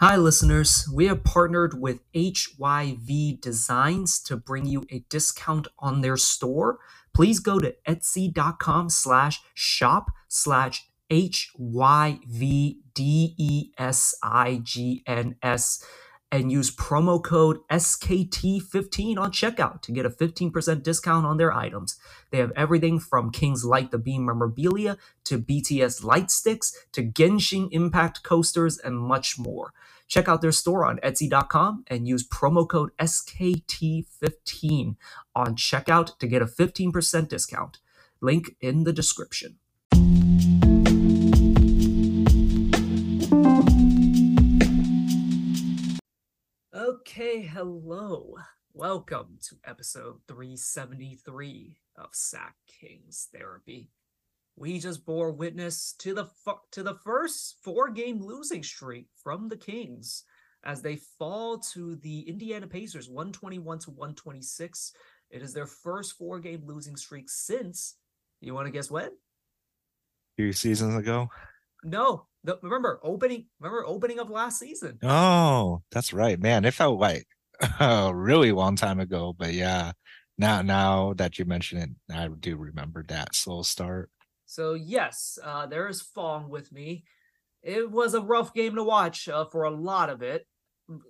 Hi, listeners. We have partnered with HYV Designs to bring you a discount on their store. Please go to etsy.com slash shop slash H-Y-V-D-E-S-I-G-N-S and use promo code SKT15 on checkout to get a 15% discount on their items. They have everything from King's Light the Beam memorabilia to BTS light sticks to Genshin Impact coasters and much more. Check out their store on Etsy.com and use promo code SKT15 on checkout to get a 15% discount. Link in the description. Okay, hello. Welcome to episode 373 of Sac Kings Therapy. We just bore witness to the fu- to the first four-game losing streak from the Kings as they fall to the Indiana Pacers 121 to 126. It is their first four-game losing streak since you want to guess when? few seasons ago. No, the, remember opening remember opening of last season. Oh, that's right, man. It felt like a really long time ago, but yeah. Now, now that you mention it, I do remember that slow start. So yes, uh, there is Fong with me. It was a rough game to watch uh, for a lot of it.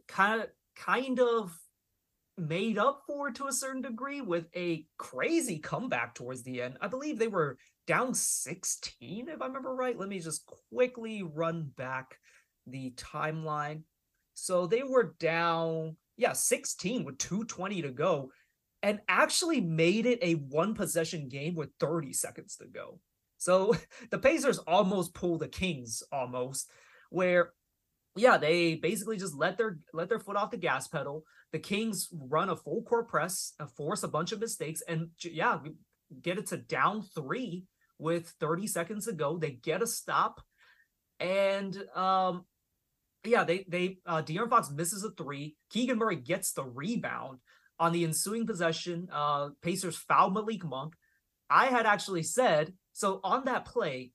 Kind of, kind of made up for to a certain degree with a crazy comeback towards the end. I believe they were down 16, if I remember right. Let me just quickly run back the timeline. So they were down, yeah, 16 with 220 to go, and actually made it a one possession game with 30 seconds to go. So the Pacers almost pull the Kings almost, where yeah, they basically just let their let their foot off the gas pedal. The Kings run a full court press, uh, force a bunch of mistakes, and yeah, get it to down three with 30 seconds to go. They get a stop, and um, yeah, they they uh, De'Aaron Fox misses a three. Keegan Murray gets the rebound on the ensuing possession. Uh, Pacers foul Malik Monk. I had actually said so on that play.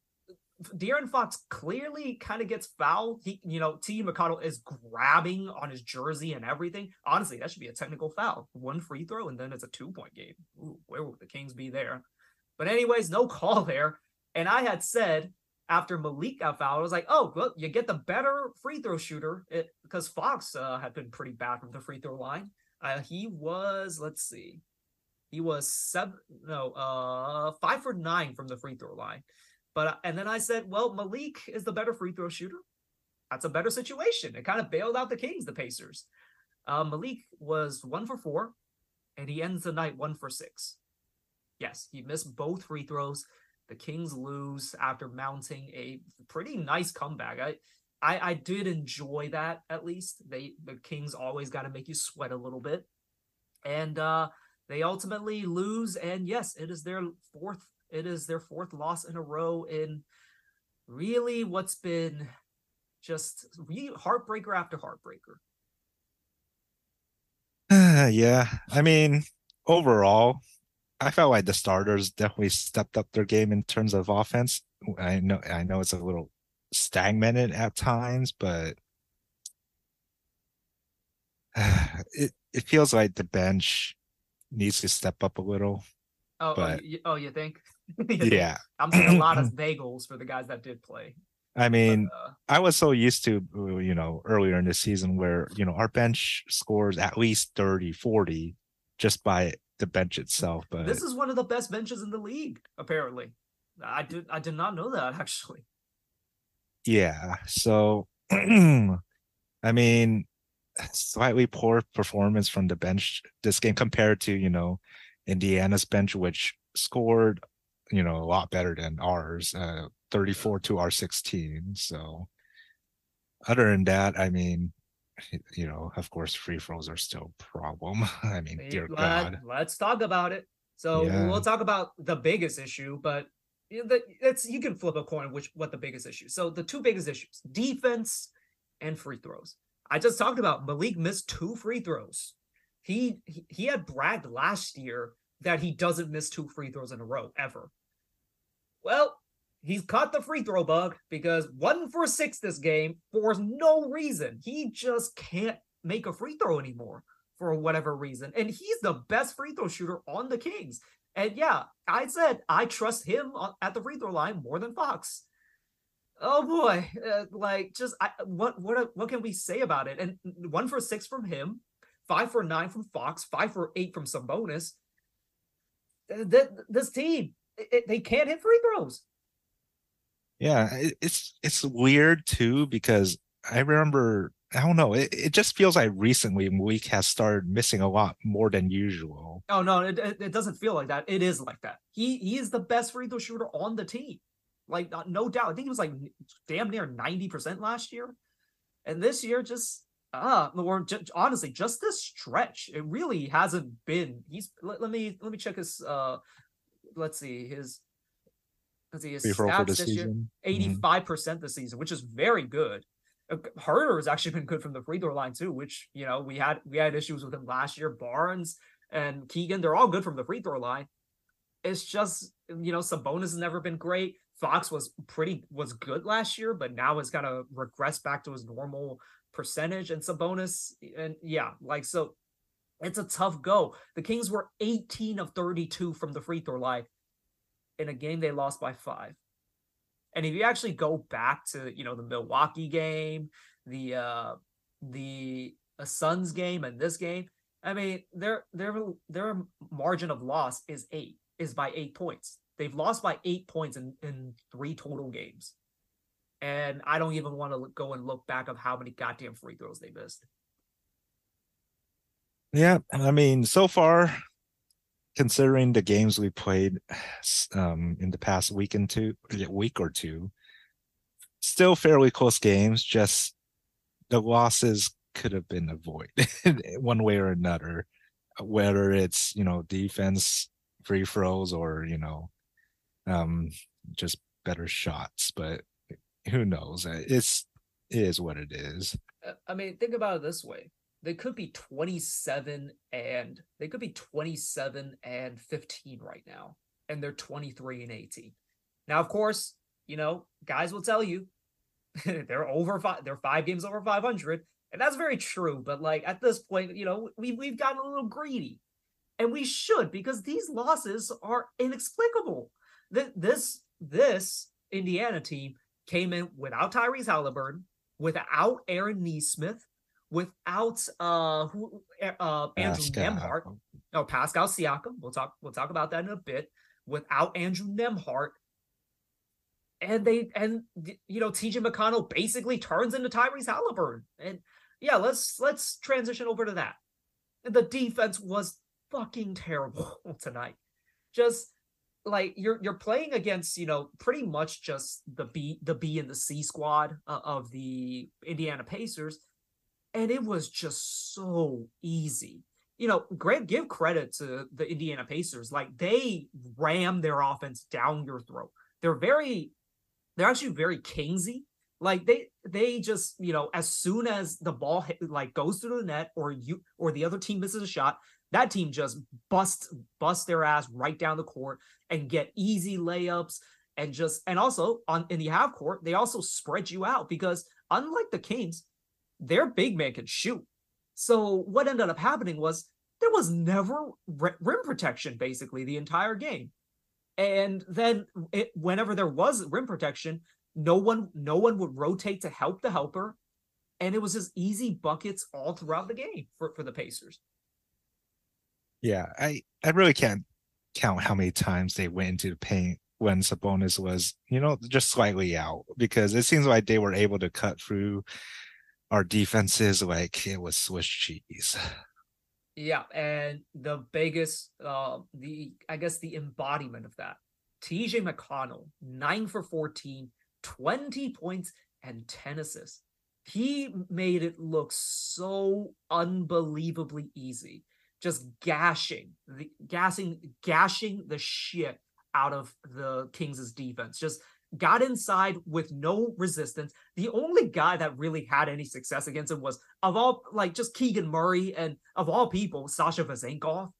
De'Aaron Fox clearly kind of gets fouled. He, you know, T. McConnell is grabbing on his jersey and everything. Honestly, that should be a technical foul. One free throw, and then it's a two point game. Ooh, where would the Kings be there? But anyways, no call there. And I had said after Malik got fouled, I was like, oh, well, you get the better free throw shooter because Fox uh, had been pretty bad from the free throw line. Uh, he was, let's see, he was seven, no, uh, five for nine from the free throw line. But uh, and then I said, well, Malik is the better free throw shooter. That's a better situation. It kind of bailed out the Kings, the Pacers. Uh, Malik was one for four, and he ends the night one for six. Yes, he missed both free throws. The Kings lose after mounting a pretty nice comeback. I, I, I did enjoy that at least. They the Kings always got to make you sweat a little bit, and uh, they ultimately lose. And yes, it is their fourth. It is their fourth loss in a row in really what's been just really heartbreaker after heartbreaker. yeah, I mean, overall, I felt like the starters definitely stepped up their game in terms of offense. I know I know it's a little stagnated at times, but it it feels like the bench needs to step up a little. Oh, oh But- oh, you, oh, you think? Yeah. I'm seeing a lot of bagels for the guys that did play. I but, mean, uh, I was so used to, uh, you know, earlier in the season where, you know, our bench scores at least 30, 40 just by the bench itself. But this is one of the best benches in the league, apparently. I did I did not know that actually. yeah. So, I mean, slightly poor performance from the bench this game compared to, you know, Indiana's bench, which scored, you know, a lot better than ours, uh, 34 to our 16. So, other than that, I mean, you know, of course, free throws are still a problem. I mean, Hey, dear let- God. Let's talk about it. So Yeah. we'll talk about the biggest issue, but you know, the- it's you can flip a coin which what the biggest issue. So the two biggest issues: defense and free throws. I just talked about Malik missed two free throws. He he, he had bragged last year that he doesn't miss two free throws in a row ever. Well, he's caught the free throw bug because one for six this game for no reason. He just can't make a free throw anymore for whatever reason. And he's the best free throw shooter on the Kings. And yeah, I said I trust him at the free throw line more than Fox. Oh boy, uh, like just I, what what what can we say about it? And one for six from him, five for nine from Fox, five for eight from Sabonis. That this team, it, they can't hit free throws. Yeah, it's it's weird too because I remember I don't know. It, it just feels like recently Week has started missing a lot more than usual. Oh no, it, it doesn't feel like that. It is like that. He he is the best free throw shooter on the team, like no doubt. I think he was like damn near ninety percent last year, and this year just uh, or j- honestly, just this stretch, it really hasn't been. He's let, let me let me check his. uh Let's see his. Let's see his stats this, this year. Mm-hmm. Eighty-five percent this season, which is very good. Huerter has actually been good from the free throw line too, which you know we had we had issues with him last year. Barnes and Keegan, they're all good from the free throw line. It's just you know Sabonis has never been great. Fox was pretty was good last year, but now has kind of regressed back to his normal percentage. And Sabonis, and yeah, like so, it's a tough go. The Kings were 18 of 32 from the free throw line in a game they lost by five. And if you actually go back to, you know, the Milwaukee game, the uh the uh, Suns game and this game, I mean, their their their margin of loss is 8 is by 8 points. They've lost by 8 points in in 3 total games. And I don't even want to go and look back of how many goddamn free throws they missed. Yeah, I mean, so far considering the games we played um, in the past week and two week or two, still fairly close games. Just the losses could have been avoided one way or another, whether it's you know defense free throws or you know um, just better shots. But who knows? It's it is what it is. Uh, I mean, think about it this way: they could be 27 and they could be 27 and 15 right now and they're 23 and 18 now of course you know guys will tell you they're over five they're five games over 500 and that's very true but like at this point you know we, we've gotten a little greedy and we should because these losses are inexplicable this this indiana team came in without tyrese haliburton without aaron nesmith without uh who uh Andrew Nembhard, No, Pascal Siakam. We'll talk we'll talk about that in a bit. Without Andrew Nembhard, And they and you know TJ McConnell basically turns into Tyrese Haliburton. And yeah, let's let's transition over to that. And the defense was fucking terrible tonight. Just like you're you're playing against you know pretty much just the B the B and the C squad uh, of the Indiana Pacers and it was just so easy. You know, great give credit to the Indiana Pacers. Like they ram their offense down your throat. They're very they're actually very kingsy. Like they they just, you know, as soon as the ball hit, like goes through the net or you or the other team misses a shot, that team just bust bust their ass right down the court and get easy layups and just and also on in the half court, they also spread you out because unlike the Kings, their big man can shoot. So what ended up happening was there was never rim protection basically the entire game. And then it, whenever there was rim protection, no one no one would rotate to help the helper and it was just easy buckets all throughout the game for, for the Pacers. Yeah, I I really can't count how many times they went into the paint when Sabonis was, you know, just slightly out because it seems like they were able to cut through our defenses like it was Swiss cheese. Yeah, and the biggest, uh, the I guess the embodiment of that, TJ McConnell, nine for 14, 20 points and 10 assists. He made it look so unbelievably easy, just gashing the gassing, gashing the shit out of the Kings' defense, just got inside with no resistance. The only guy that really had any success against him was of all like just Keegan Murray and of all people, Sasha Vezenkov.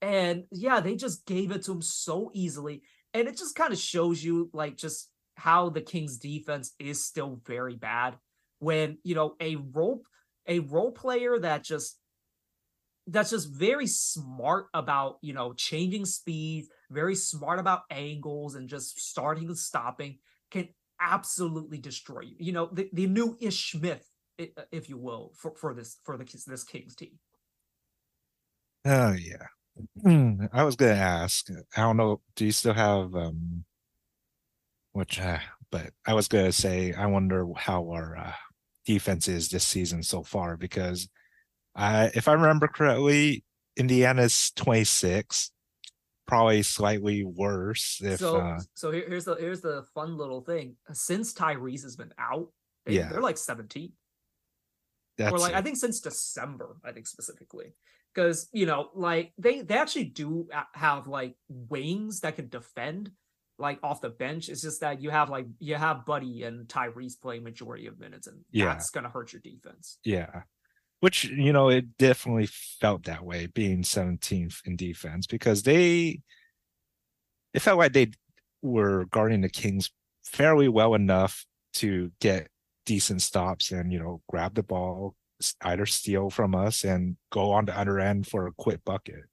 And yeah, they just gave it to him so easily. and it just kind of shows you like just how the Kings defense is still very bad when you know a role a role player that just that's just very smart about you know changing speeds very smart about angles and just starting and stopping can absolutely destroy you you know the, the new ish smith if you will for, for this for the this kings team. Oh yeah. I was gonna ask i don't know do you still have um which uh, but i was gonna say i wonder how our uh, defense is this season so far because uh, if I remember correctly, Indiana's 26, probably slightly worse. If so, uh, so here, here's the here's the fun little thing. Since Tyrese has been out, they, yeah, they're like 17. That's or like it. I think since December, I think specifically, because you know, like they they actually do have like wings that can defend, like off the bench. It's just that you have like you have Buddy and Tyrese playing majority of minutes, and yeah. that's gonna hurt your defense. Yeah, which you know it definitely felt that way being 17th in defense because they it felt like they were guarding the Kings fairly well enough to get decent stops and you know grab the ball either steal from us and go on the other end for a quick bucket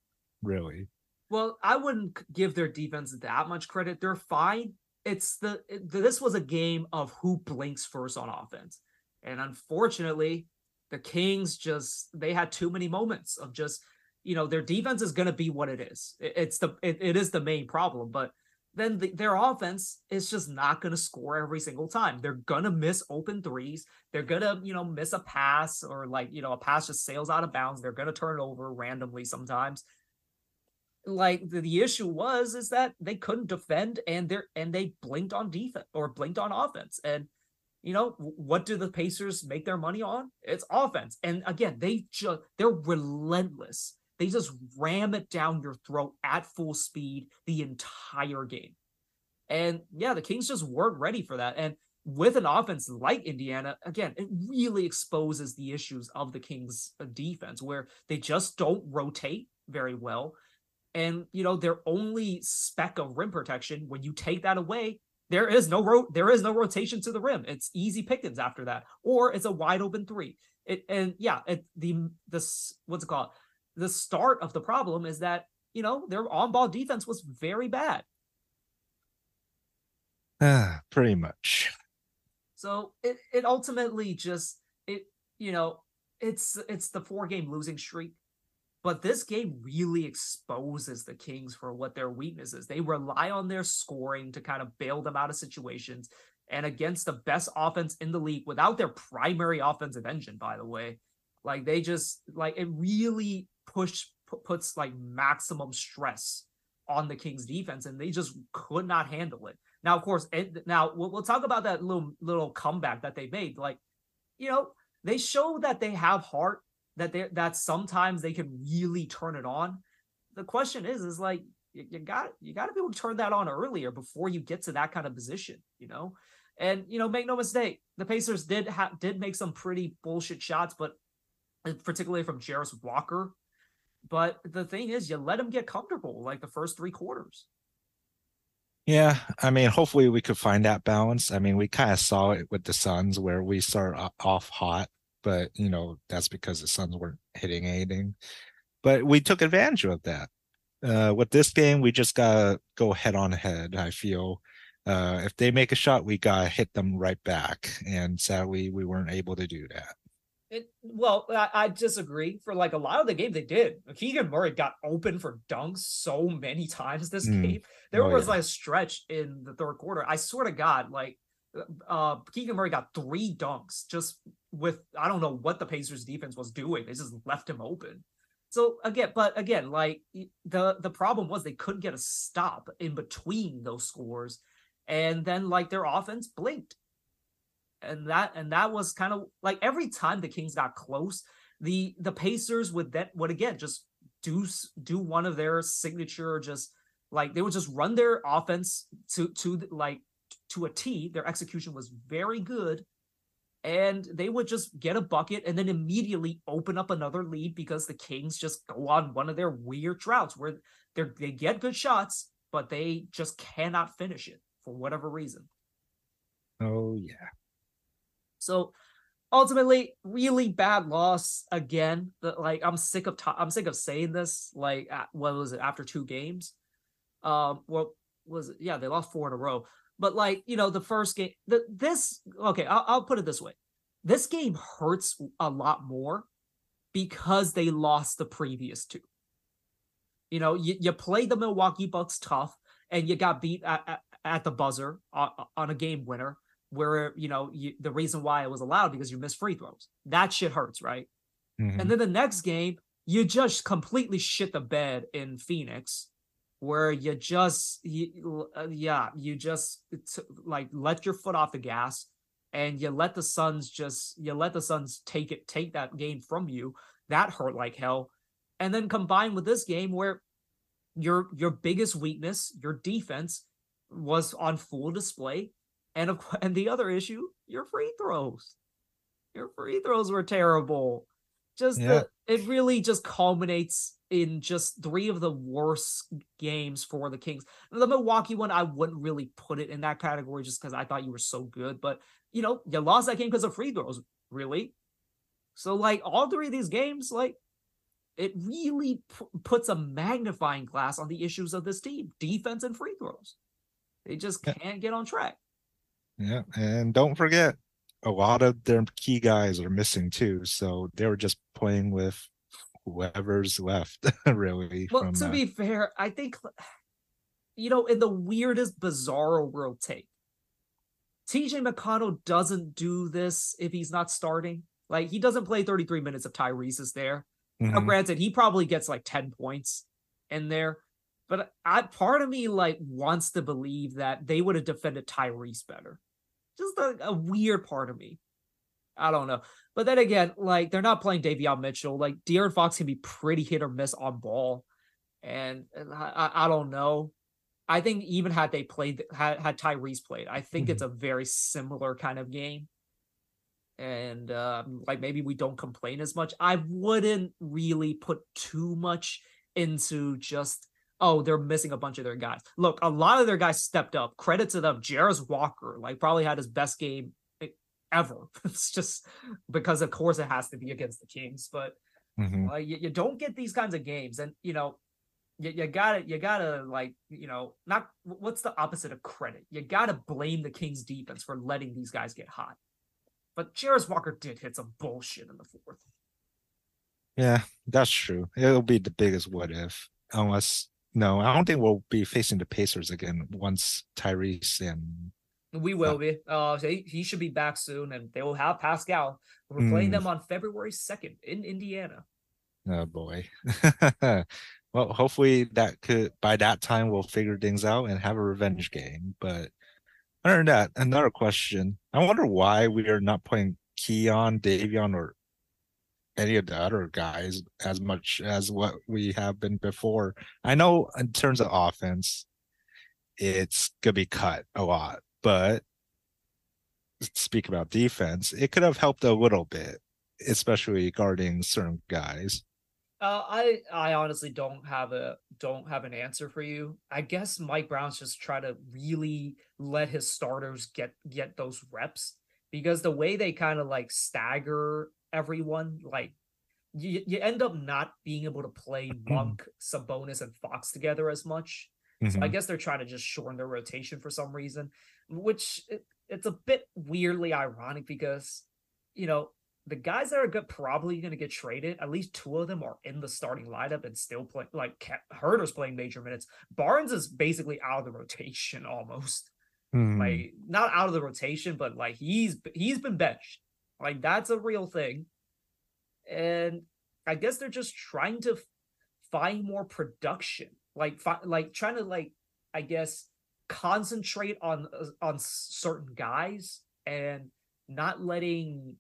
really. Well i wouldn't give their defense that much credit. They're fine. It's the this was a game of who blinks first on offense. And unfortunately the Kings just they had too many moments of just you know their defense is going to be what it is. It, it's the it, it is the main problem, but then the, their offense is just not going to score every single time. They're going to miss open threes. They're going to, you know, miss a pass or like, you know, a pass just sails out of bounds. They're going to turn it over randomly sometimes. Like the, the issue was is that they couldn't defend and they're and they blinked on defense or blinked on offense. And you know what do the pacers make their money on? It's offense. And again they just they're relentless. They just ram it down your throat at full speed the entire game. And yeah the kings just weren't ready for that. And with an offense like indiana again it really exposes the issues of the kings uh, defense where they just don't rotate very well. And you know their only speck of rim protection when you take that away there is no ro- there is no rotation to the rim. It's easy pickings after that, or it's a wide open three. It and yeah, it, the this what's it called? The start of the problem is that you know their on ball defense was very bad. Ah, pretty much. So it it ultimately just it you know it's it's the four game losing streak but this game really exposes the Kings for what their weakness is. They rely on their scoring to kind of bail them out of situations. And against the best offense in the league without their primary offensive engine, by the way, like they just like it really push puts like maximum stress on the Kings defense, and they just could not handle it. Now, of course, now we'll, we'll talk about that little little comeback that they made. Like, you know, they show that they have heart that they that sometimes they can really turn it on. The question is, is like you, you got you got to be able to turn that on earlier before you get to that kind of position, you know. And you know, make no mistake, the Pacers did have did make some pretty bullshit shots, but uh, particularly from Jarace Walker. But the thing is, you let him get comfortable like the first three quarters. Yeah, I mean, hopefully we could find that balance. I mean, we kind of saw it with the Suns where we start off hot but you know that's because the Suns weren't hitting anything. But we took advantage of that. Uh, with this game, we just gotta go head on head. I feel uh, if they make a shot, we gotta hit them right back, and sadly, we weren't able to do that. It, well, I, I, disagree. For like a lot of the game, they did. Keegan Murray got open for dunks so many times this mm. game. There oh, was yeah. like a stretch in the third quarter. I swear to God, like uh Keegan Murray got three dunks just with I don't know what the Pacers defense was doing. They just left him open. So again, but again, like the the problem was they couldn't get a stop in between those scores, and then like their offense blinked, and that and that was kind of like every time the Kings got close, the the Pacers would that would again just do do one of their signature just like they would just run their offense to to like to a T. Their execution was very good and they would just get a bucket and then immediately open up another lead because the Kings just go on one of their weird droughts where they they get good shots, but they just cannot finish it for whatever reason. Oh yeah. So ultimately, really bad loss again. Like I'm sick of I'm sick of saying this. Like what was it after two games? Um, what was it? Yeah, they lost four in a row. But like you know, the first game, the, this okay, I'll, I'll put it this way: this game hurts a lot more because they lost the previous two. You know, you, you played the Milwaukee Bucks tough and you got beat at, at, at the buzzer on, on, a game winner where, you know, you, the reason why it was allowed because you missed free throws. That shit hurts, right? Mm-hmm. And then the next game, you just completely shit the bed in Phoenix where you just, you, uh, yeah, you just like let your foot off the gas and you let the Suns just, you let the Suns take it, take that game from you. That hurt like hell and then combined with this game where your your biggest weakness, your defense, was on full display, and of, and the other issue, your free throws, your free throws were terrible. Just yeah. the, it really just culminates in just three of the worst games for the Kings. The Milwaukee one, I wouldn't really put it in that category just because I thought you were so good, but you know, you lost that game because of free throws, really. So like all three of these games, like it really p- puts a magnifying glass on the issues of this team defense and free throws. They just can't get on track. Yeah. And don't forget, a lot of their key guys are missing too. So they were just playing with whoever's left, really. Well, to be fair, I think, you know, in the weirdest, bizarre world take, TJ McConnell doesn't do this if he's not starting. Like, he doesn't play 33 minutes if Tyrese is there. Mm-hmm. Now, granted, he probably gets like 10 points in there, but I part of me like wants to believe that they would have defended Tyrese better. Just a, a, weird part of me. I don't know. But then again, like they're not playing Davion Mitchell. Like De'Aaron Fox can be pretty hit or miss on ball. And, and I, I, don't know. I think even had they played had, had Tyrese played, I think mm-hmm. it's a very similar kind of game and um, like maybe we don't complain as much. I wouldn't really put too much into just oh they're missing a bunch of their guys. Look, a lot of their guys stepped up. Credit to them. Jarace Walker like probably had his best game ever. it's just because of course it has to be against the Kings, but mm-hmm. uh, you, you don't get these kinds of games, and you know you, you gotta you gotta like you know not what's the opposite of credit you gotta blame the kings defense for letting these guys get hot but Jarace Walker did hit some bullshit in the fourth. Yeah, that's true. It'll be the biggest what if, unless no, I don't think we'll be facing the Pacers again once Tyrese and we will be. Uh, he, he should be back soon, and they will have Pascal. We're mm. playing them on February second in Indiana. Oh boy. well, hopefully that could by that time we'll figure things out and have a revenge game. But other than that, another question. I wonder why we are not playing Keon, Davion, or any of the other guys as much as what we have been before. I know in terms of offense, it's gonna be cut a lot, but speak about defense, it could have helped a little bit, especially guarding certain guys. Uh, I I honestly don't have a don't have an answer for you. I guess Mike Brown's just trying to really let his starters get get those reps because the way they kind of like stagger everyone, like you, you end up not being able to play Monk, Sabonis, and Fox together as much. Mm-hmm. So I mm-hmm. guess they're trying to just shorten their rotation for some reason, which it, it's a bit weirdly ironic because you know the guys that are good probably going to get traded. At least two of them are in the starting lineup and still play. Like Huerter's playing major minutes. Barnes is basically out of the rotation almost. Hmm. Like not out of the rotation, but like he's he's been benched. Like that's a real thing. And I guess they're just trying to find more production. Like fi- like trying to like I guess concentrate on on certain guys and not letting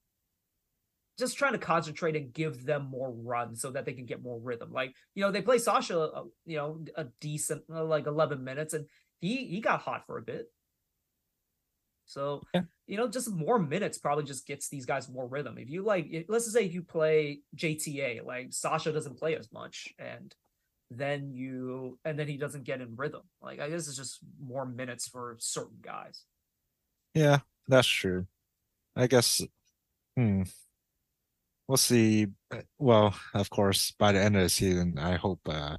just trying to concentrate and give them more run so that they can get more rhythm. Like you know, they play Sasha, uh, you know, a decent uh, like eleven minutes, and he he got hot for a bit. So yeah. you know, just more minutes probably just gets these guys more rhythm. If you like, let's just say if you play JTA, like Sasha doesn't play as much, and then you and then he doesn't get in rhythm. Like I guess it's just more minutes for certain guys. Yeah, that's true. I guess hmm. We'll see. Uh, well, of course, by the end of the season, I hope uh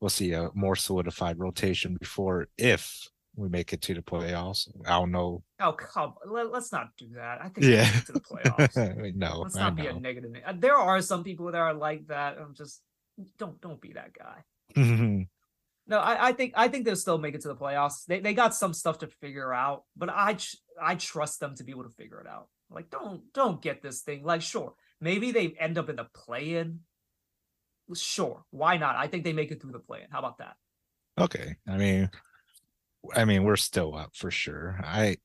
we'll see a more solidified rotation before if we make it to the playoffs. I don't know. Oh come, let, us not do that. I think yeah to the playoffs. no, let's not be a negative. Uh, there are some people that are like that. I'm just don't don't be that guy. no, I, I think I think they'll still make it to the playoffs. They they got some stuff to figure out, but I I trust them to be able to figure it out. Like don't don't get this thing. Like sure, maybe they end up in the play-in. Sure, why not? I think they make it through the play-in. How about that? Okay, I mean, I mean we're still up for sure. I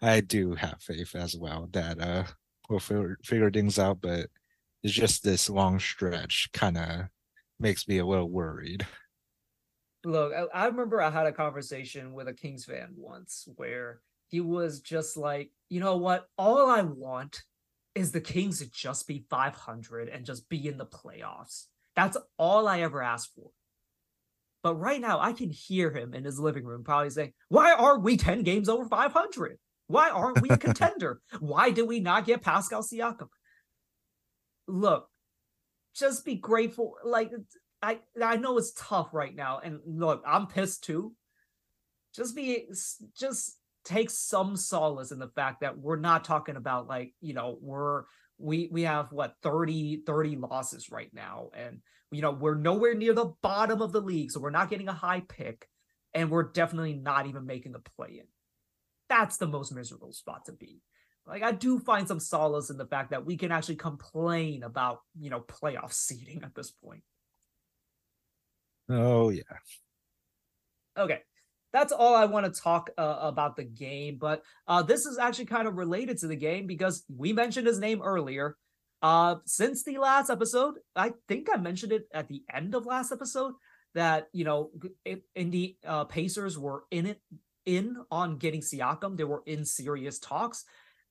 I do have faith as well that uh we'll figure, figure things out, but it's just this long stretch kind of makes me a little worried. Look, I, I, remember I had a conversation with a Kings fan once where he was just like, you know what? All I want is the Kings to just be 500 and just be in the playoffs. That's all I ever asked for. But right now, I can hear him in his living room probably saying, Why aren't we 10 games over 500? Why aren't we a contender? Why did we not get Pascal Siakam? Look, just be grateful. Like I I know it's tough right now, and look, I'm pissed too. Just be just take some solace in the fact that we're not talking about like you know we're we we have what 30 30 losses right now and you know we're nowhere near the bottom of the league so we're not getting a high pick and we're definitely not even making the play in that's the most miserable spot to be like I do find some solace in the fact that we can actually complain about, you know, playoff seeding at this point. Oh yeah. Okay. That's all I want to talk uh, about the game, but uh, this is actually kind of related to the game because we mentioned his name earlier. Uh, since the last episode, I think I mentioned it at the end of last episode that you know, in the uh, Pacers were in it in on getting Siakam. They were in serious talks.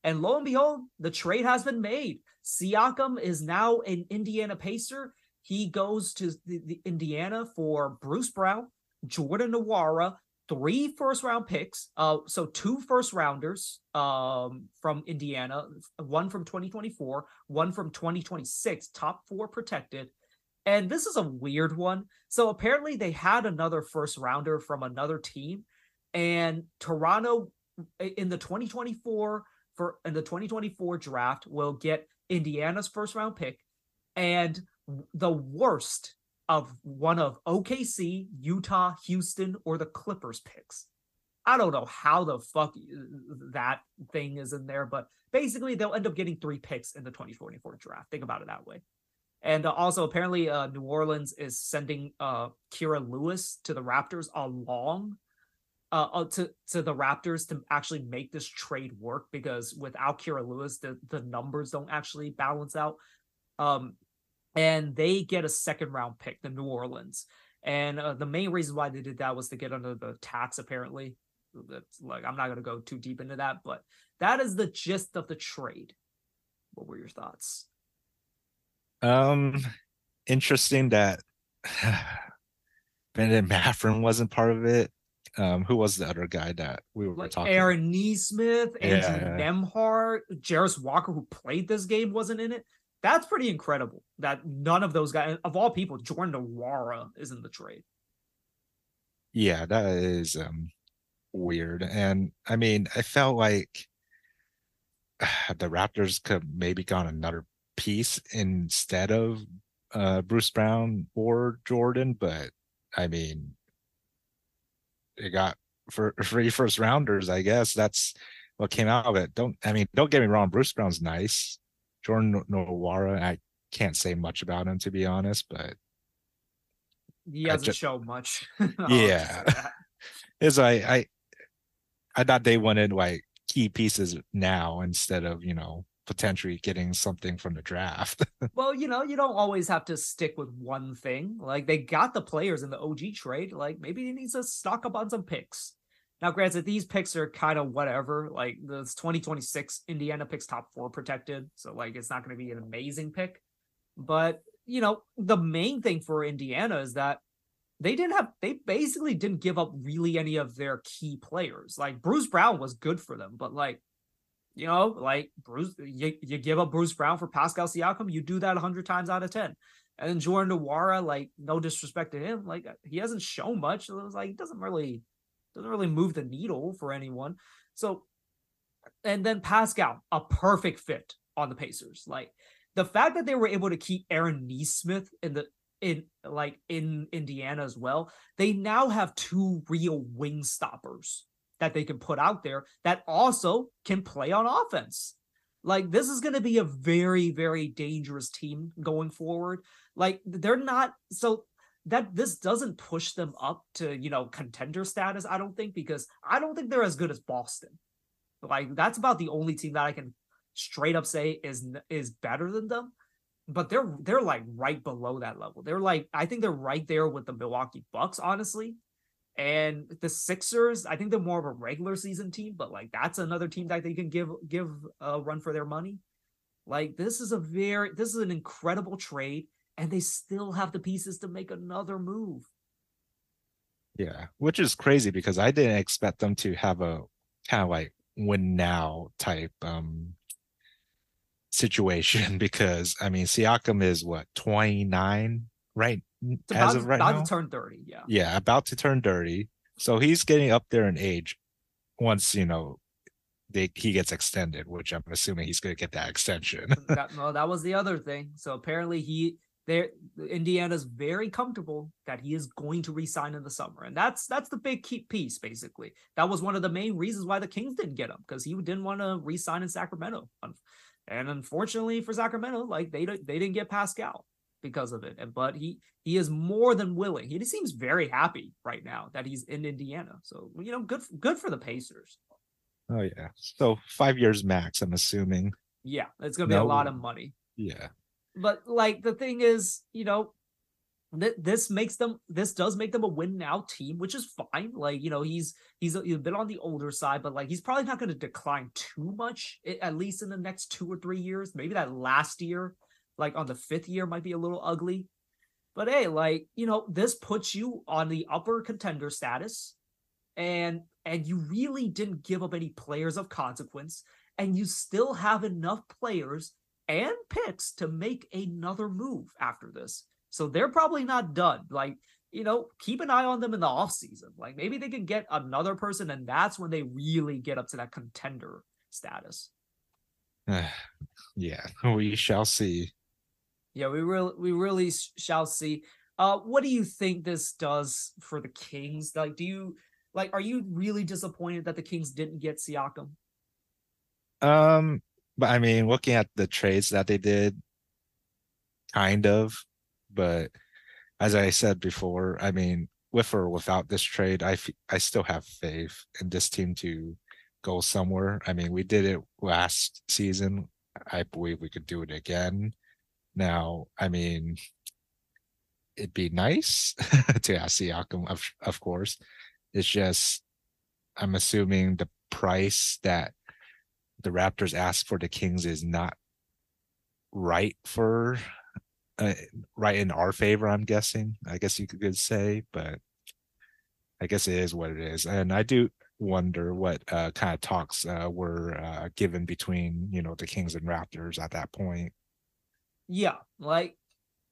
And lo and behold, the trade has been made. Siakam is now an Indiana Pacer. He goes to the, the Indiana for Bruce Brown, Jordan Nwora, three first round picks. Uh, so two first rounders um, from Indiana, one from 2024, one from 2026, top four protected. And this is a weird one. So apparently they had another first rounder from another team, and Toronto in the 2024 for in the 2024 draft will get Indiana's first round pick and the worst of one of OKC, Utah, Houston, or the Clippers picks. I don't know how the fuck that thing is in there, but basically they'll end up getting three picks in the 2024 draft. Think about it that way. And uh, also, apparently, uh, New Orleans is sending uh, Kira Lewis to the Raptors along uh, uh, to to the Raptors to actually make this trade work because without Kira Lewis, the the numbers don't actually balance out. Um, and they get a second round pick, the New Orleans. And uh, the main reason why they did that was to get under the tax. Apparently, that's like I'm not gonna go too deep into that, but that is the gist of the trade. What were your thoughts? Um, interesting that Bennedict Mathurin wasn't part of it um who was the other guy that we were like talking Aaron Nesmith, Andrew yeah. Jarace Walker, who played this game, wasn't in it. That's pretty incredible that none of those guys, of all people, Jordan Nwora is in the trade. Yeah, that is um weird. And I mean, I felt like the Raptors could maybe gone another piece instead of uh Bruce Brown or Jordan, but I mean, it got for three first rounders. I guess that's what came out of it. Don't I mean? Don't get me wrong. Bruce Brown's nice. Jordan Nwora, I can't say much about him to be honest, but he hasn't just, shown much. yeah, is I I I thought they wanted like key pieces now instead of you know potentially getting something from the draft. well, you know, you don't always have to stick with one thing. Like they got the players in the OG trade. Like maybe he needs to stock up on some picks. Now, granted, these picks are kind of whatever. Like this 2026 Indiana picks top four protected. So like it's not going to be an amazing pick. But you know, the main thing for Indiana is that they didn't have they basically didn't give up really any of their key players. Like Bruce Brown was good for them, but like you know, like Bruce, you, you give up Bruce Brown for Pascal Siakam, you do that hundred times out of ten. And then Jordan Nwora, like no disrespect to him, like uh, he hasn't shown much. it was like he doesn't really doesn't really move the needle for anyone. So, and then Pascal, a perfect fit on the Pacers. Like the fact that they were able to keep Aaron Nesmith in the in like in Indiana as well, they now have two real wing stoppers that they can put out there that also can play on offense. Like this is going to be a very very dangerous team going forward. Like they're not so that this doesn't push them up to, you know, contender status I don't think because I don't think they're as good as Boston. Like that's about the only team that I can straight up say is is better than them but they're they're like right below that level. They're like I think they're right there with the Milwaukee Bucks, honestly. And the Sixers, I think they're more of a regular season team, but like that's another team that they can give give a run for their money. Like this is a very this is an incredible trade, and they still have the pieces to make another move. Yeah, which is crazy because I didn't expect them to have a kind of like win now type um situation because I mean Siakam is what 29 right it's as of right about now? to turn 30 yeah. Yeah about to turn 30 so he's getting up there in age once you know they, he gets extended which I'm assuming he's going to get that extension. That, well that was the other thing. So apparently he there Indiana's very comfortable that he is going to resign in the summer. And that's that's the big key piece basically. That was one of the main reasons why the Kings didn't get him because he didn't want to resign in Sacramento. And unfortunately for Sacramento, like they they didn't get Pascal because of it. And but he he is more than willing. He just seems very happy right now that he's in Indiana. So you know, good good for the Pacers. Oh yeah. So five years max, I'm assuming. Yeah, it's gonna be no. a lot of money. Yeah. But like the thing is, you know, this makes them this does make them a win now team which is fine like you know he's he's a, he's a bit on the older side but like he's probably not going to decline too much at least in the next two or three years maybe that last year like on the fifth year might be a little ugly but hey like you know this puts you on the upper contender status and and you really didn't give up any players of consequence and you still have enough players and picks to make another move after this so they're probably not done. Like, you know, keep an eye on them in the offseason. Like maybe they can get another person and that's when they really get up to that contender status. yeah, we shall see. Yeah, we really we really shall see. Uh what do you think this does for the Kings? Like do you like are you really disappointed that the Kings didn't get Siakam? Um but I mean, looking at the trades that they did, kind of but as I said before, I mean, with or without this trade, I, f- I still have faith in this team to go somewhere. I mean, we did it last season. I believe we could do it again. Now, I mean, it'd be nice to ask Siakam, of, of course. It's just, I'm assuming the price that the Raptors ask for the Kings is not right for uh, right in our favor. I'm guessing. I guess you could say, but I guess it is what it is. And I do wonder what uh, kind of talks uh, were uh, given between you know the Kings and Raptors at that point. Yeah, like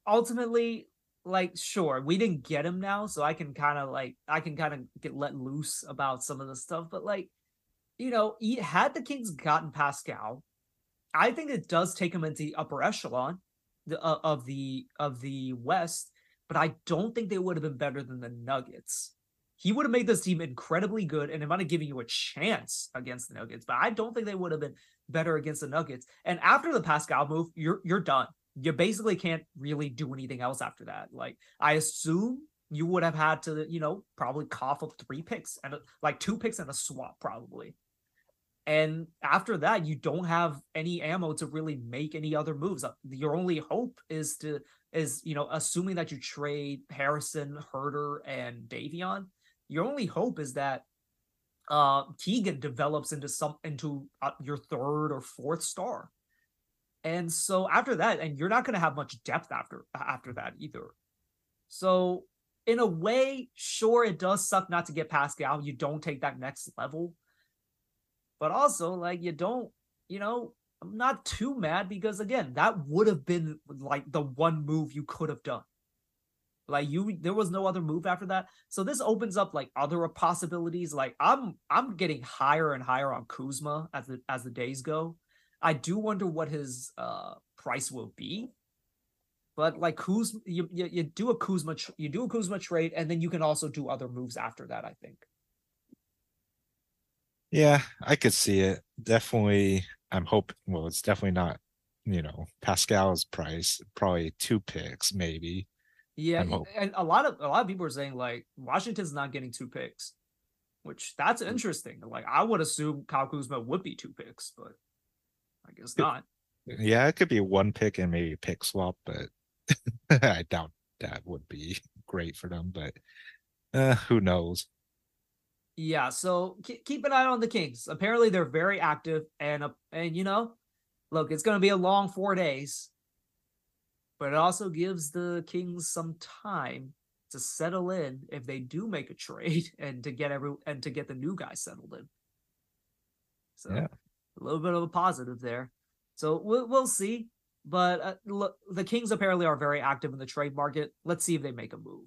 ultimately, like sure, we didn't get him now, so I can kind of like I can kind of get let loose about some of the stuff. But like, you know, he, had the Kings gotten Pascal, I think it does take him into the upper echelon the, uh, of the of the West, but I don't think they would have been better than the Nuggets. He would have made this team incredibly good, and it might have given you a chance against the Nuggets. But I don't think they would have been better against the Nuggets. And after the Pascal move, you're you're done. You basically can't really do anything else after that. Like I assume you would have had to, you know, probably cough up three picks and like two picks and a swap probably. And after that, you don't have any ammo to really make any other moves. Uh, your only hope is to is you know assuming that you trade Harrison, Huerter, and Davion. Your only hope is that uh Keegan develops into some into uh, your third or fourth star. And so after that, and you're not going to have much depth after after that either. So in a way, sure, it does suck not to get Pascal. You don't take that next level, but also like you don't, you know, I'm not too mad because again, that would have been like the one move you could have done. Like you, there was no other move after that. So this opens up like other possibilities. Like I'm, I'm getting higher and higher on Kuzma as the as the days go. I do wonder what his uh price will be. But like Kuzma, you, you, you do a Kuzma, you do a Kuzma trade, and then you can also do other moves after that. I think. Yeah, I could see it. Definitely, I'm hoping. Well, it's definitely not, you know, Pascal's price. Probably two picks, maybe. Yeah, and a lot of a lot of people are saying like Washington's not getting two picks, which that's mm. interesting. Like I would assume Kyle Kuzma would be two picks, but I guess not. Yeah, it could be one pick and maybe pick swap, but I doubt that would be great for them. But uh, who knows? Yeah, so keep an eye on the Kings. Apparently, they're very active, and uh, and you know, look, it's going to be a long four days, but it also gives the Kings some time to settle in if they do make a trade and to get every and to get the new guy settled in. So yeah. A little bit of a positive there. So we'll we'll see. But uh, look, the Kings apparently are very active in the trade market. Let's see if they make a move.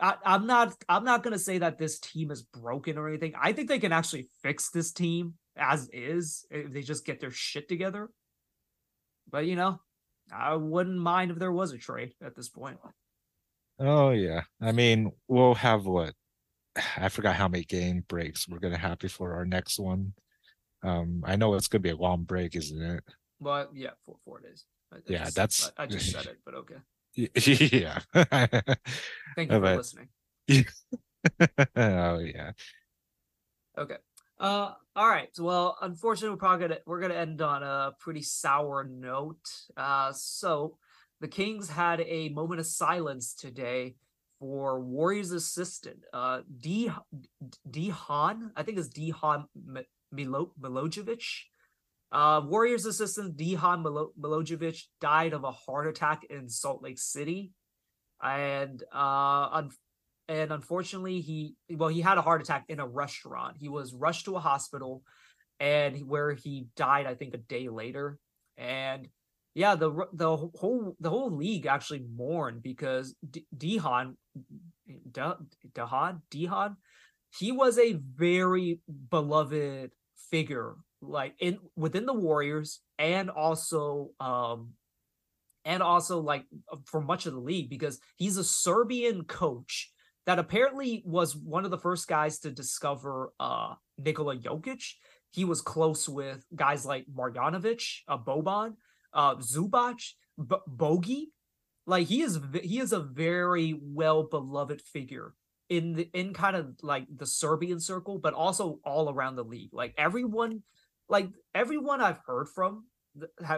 I, am not I'm not gonna say that this team is broken or anything. I think they can actually fix this team as is if they just get their shit together. But you know, I wouldn't mind if there was a trade at this point. Oh yeah. I mean, we'll have what I forgot how many game breaks we're gonna have before our next one. Um, I know it's gonna be a long break, isn't it? Well, yeah, four four days. I, I yeah, just, that's I, I just said it, but okay. Yeah. Thank you for listening. oh yeah. Okay. Uh all right. Well, unfortunately we're probably gonna we're gonna end on a pretty sour note. Uh so the Kings had a moment of silence today for Warriors assistant uh D D Han, I think it's D Han Milo, Milojevic. Uh, Warriors assistant Dejan Milo- Milojevic died of a heart attack in Salt Lake City, and uh, un- and unfortunately he well he had a heart attack in a restaurant. He was rushed to a hospital, and where he died I think a day later. And yeah, the the whole the whole league actually mourned because D- Dehan Dehan Dehan he was a very beloved figure like in within the Warriors and also um and also like uh, for much of the league because he's a Serbian coach that apparently was one of the first guys to discover uh Nikola Jokic. He was close with guys like Marjanovic, uh, Boban, uh Zubac, B- Bogey. Like he is he is a very well beloved figure in the in kind of like the Serbian circle, but also all around the league. Like everyone like everyone I've heard from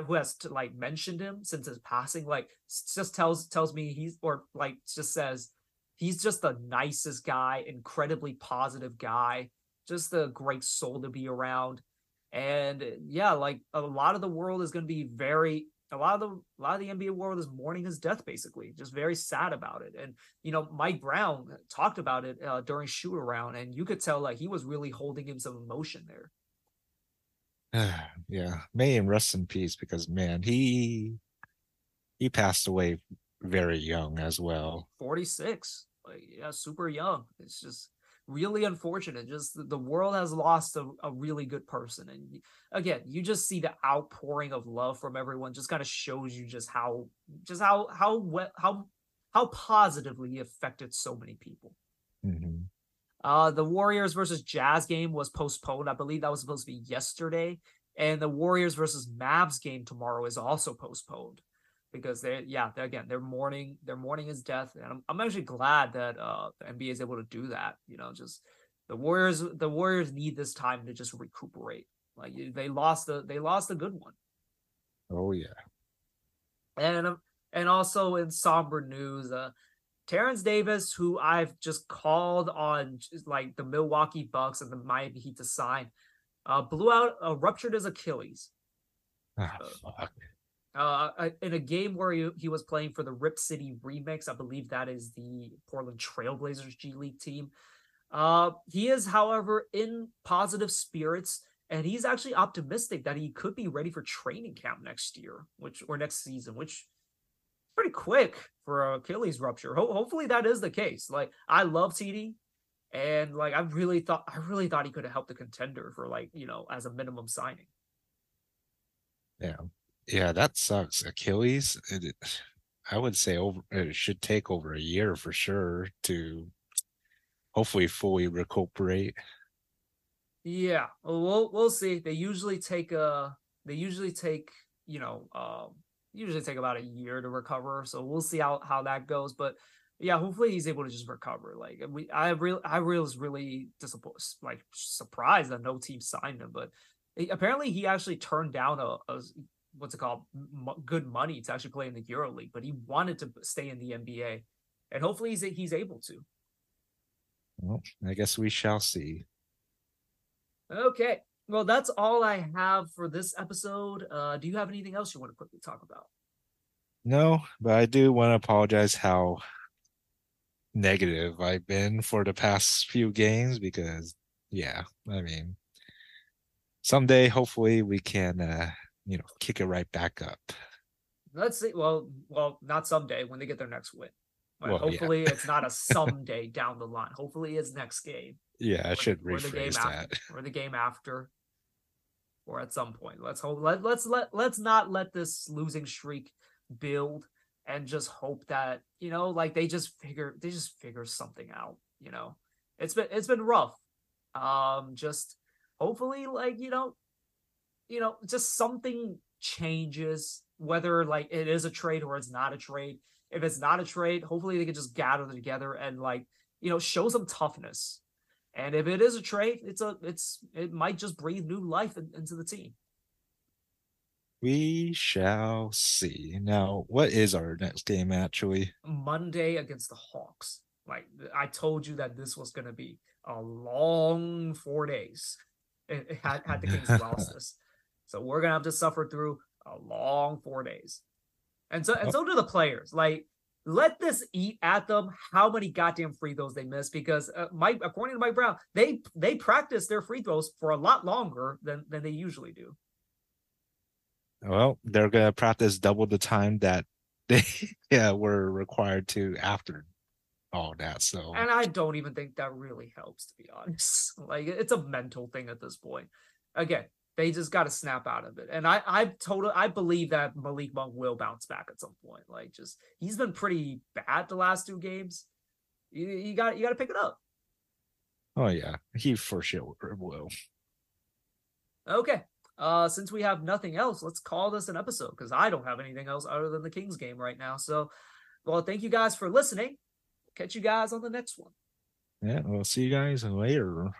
who has to, like mentioned him since his passing, like just tells tells me he's or like just says he's just the nicest guy, incredibly positive guy, just a great soul to be around. And yeah, like a lot of the world is going to be very a lot of the a lot of the NBA world is mourning his death, basically, just very sad about it. And you know, Mike Brown talked about it uh, during shoot around, and you could tell like he was really holding in some emotion there. yeah, may him rest in peace because man, he he passed away very young as well. 46. Like, yeah, super young. It's just really unfortunate. Just the world has lost a, a really good person. And again, you just see the outpouring of love from everyone just kind of shows you just how just how how well how how positively he affected so many people. Mm-hmm. Uh, the Warriors versus Jazz game was postponed. I believe that was supposed to be yesterday. And the Warriors versus Mavs game tomorrow is also postponed because they, yeah, they're, again, they're mourning, their mourning is death. And I'm, I'm actually glad that uh, the NBA is able to do that. You know, just the Warriors, the Warriors need this time to just recuperate. Like they lost the, they lost a good one. Oh yeah. And and also in somber news, uh, Terence Davis, who I've just called on like the Milwaukee Bucks and the Miami Heat to sign, uh, blew out, uh, ruptured his Achilles. Oh, fuck. Uh, in a game where he, he was playing for the Rip City Remix, I believe that is the Portland Trailblazers G League team. Uh, he is, however, in positive spirits, and he's actually optimistic that he could be ready for training camp next year, which or next season, which pretty quick for Achilles rupture. Ho- hopefully that is the case. Like I love TD, and like I really thought I really thought he could have helped the contender for like you know as a minimum signing. Yeah, yeah, that sucks. Achilles, it, I would say over it should take over a year for sure to hopefully fully recuperate. Yeah, we'll we'll see. They usually take a they usually take you know um usually take about a year to recover. So we'll see how how that goes. But yeah, hopefully he's able to just recover. Like we, I really, I really was really disappointed, like surprised that no team signed him. But he, apparently he actually turned down a, a what's it called M- good money to actually play in the Euro League, but he wanted to stay in the NBA, and hopefully he's he's able to. Well, I guess we shall see. Okay. Well, that's all I have for this episode. Uh, do you have anything else you want to quickly talk about? No, but I do want to apologize how negative I've been for the past few games because, yeah, I mean, someday hopefully we can, uh, you know, kick it right back up. Let's see. Well, well, not someday when they get their next win. Well, hopefully, yeah. it's not a someday down the line. Hopefully, it's next game. Yeah, I should rephrase the game that. After, or the game after, or at some point. Let's hope. Let, let's let let's not let this losing streak build, and just hope that you know, like they just figure they just figure something out. You know, it's been it's been rough. Um, just hopefully, like you know, you know, just something changes. Whether like it is a trade or it's not a trade if it's not a trade, hopefully they can just gather together and like, you know, show some toughness. And if it is a trade, it's a it's it might just breathe new life in, into the team. We shall see. Now, what is our next game actually? Monday against the Hawks. Like I told you that this was going to be a long four days. It, it had, had the Kings lost this, so we're gonna have to suffer through a long four days. And so and so do the players. Like let this eat at them how many goddamn free throws they miss because uh, Mike according to Mike Brown, they they practice their free throws for a lot longer than than they usually do. Well, they're going to practice double the time that they yeah, were required to after all that. So And I don't even think that really helps to be honest. Like it's a mental thing at this point. Again, they just got to snap out of it. And I, I totally, I believe that Malik Monk will bounce back at some point. Like, just he's been pretty bad the last two games. You, you got, you got to pick it up. Oh yeah, he for sure will. Okay. Uh, since we have nothing else, let's call this an episode because I don't have anything else other than the Kings game right now. So, well, thank you guys for listening. Catch you guys on the next one. Yeah, we'll see you guys later.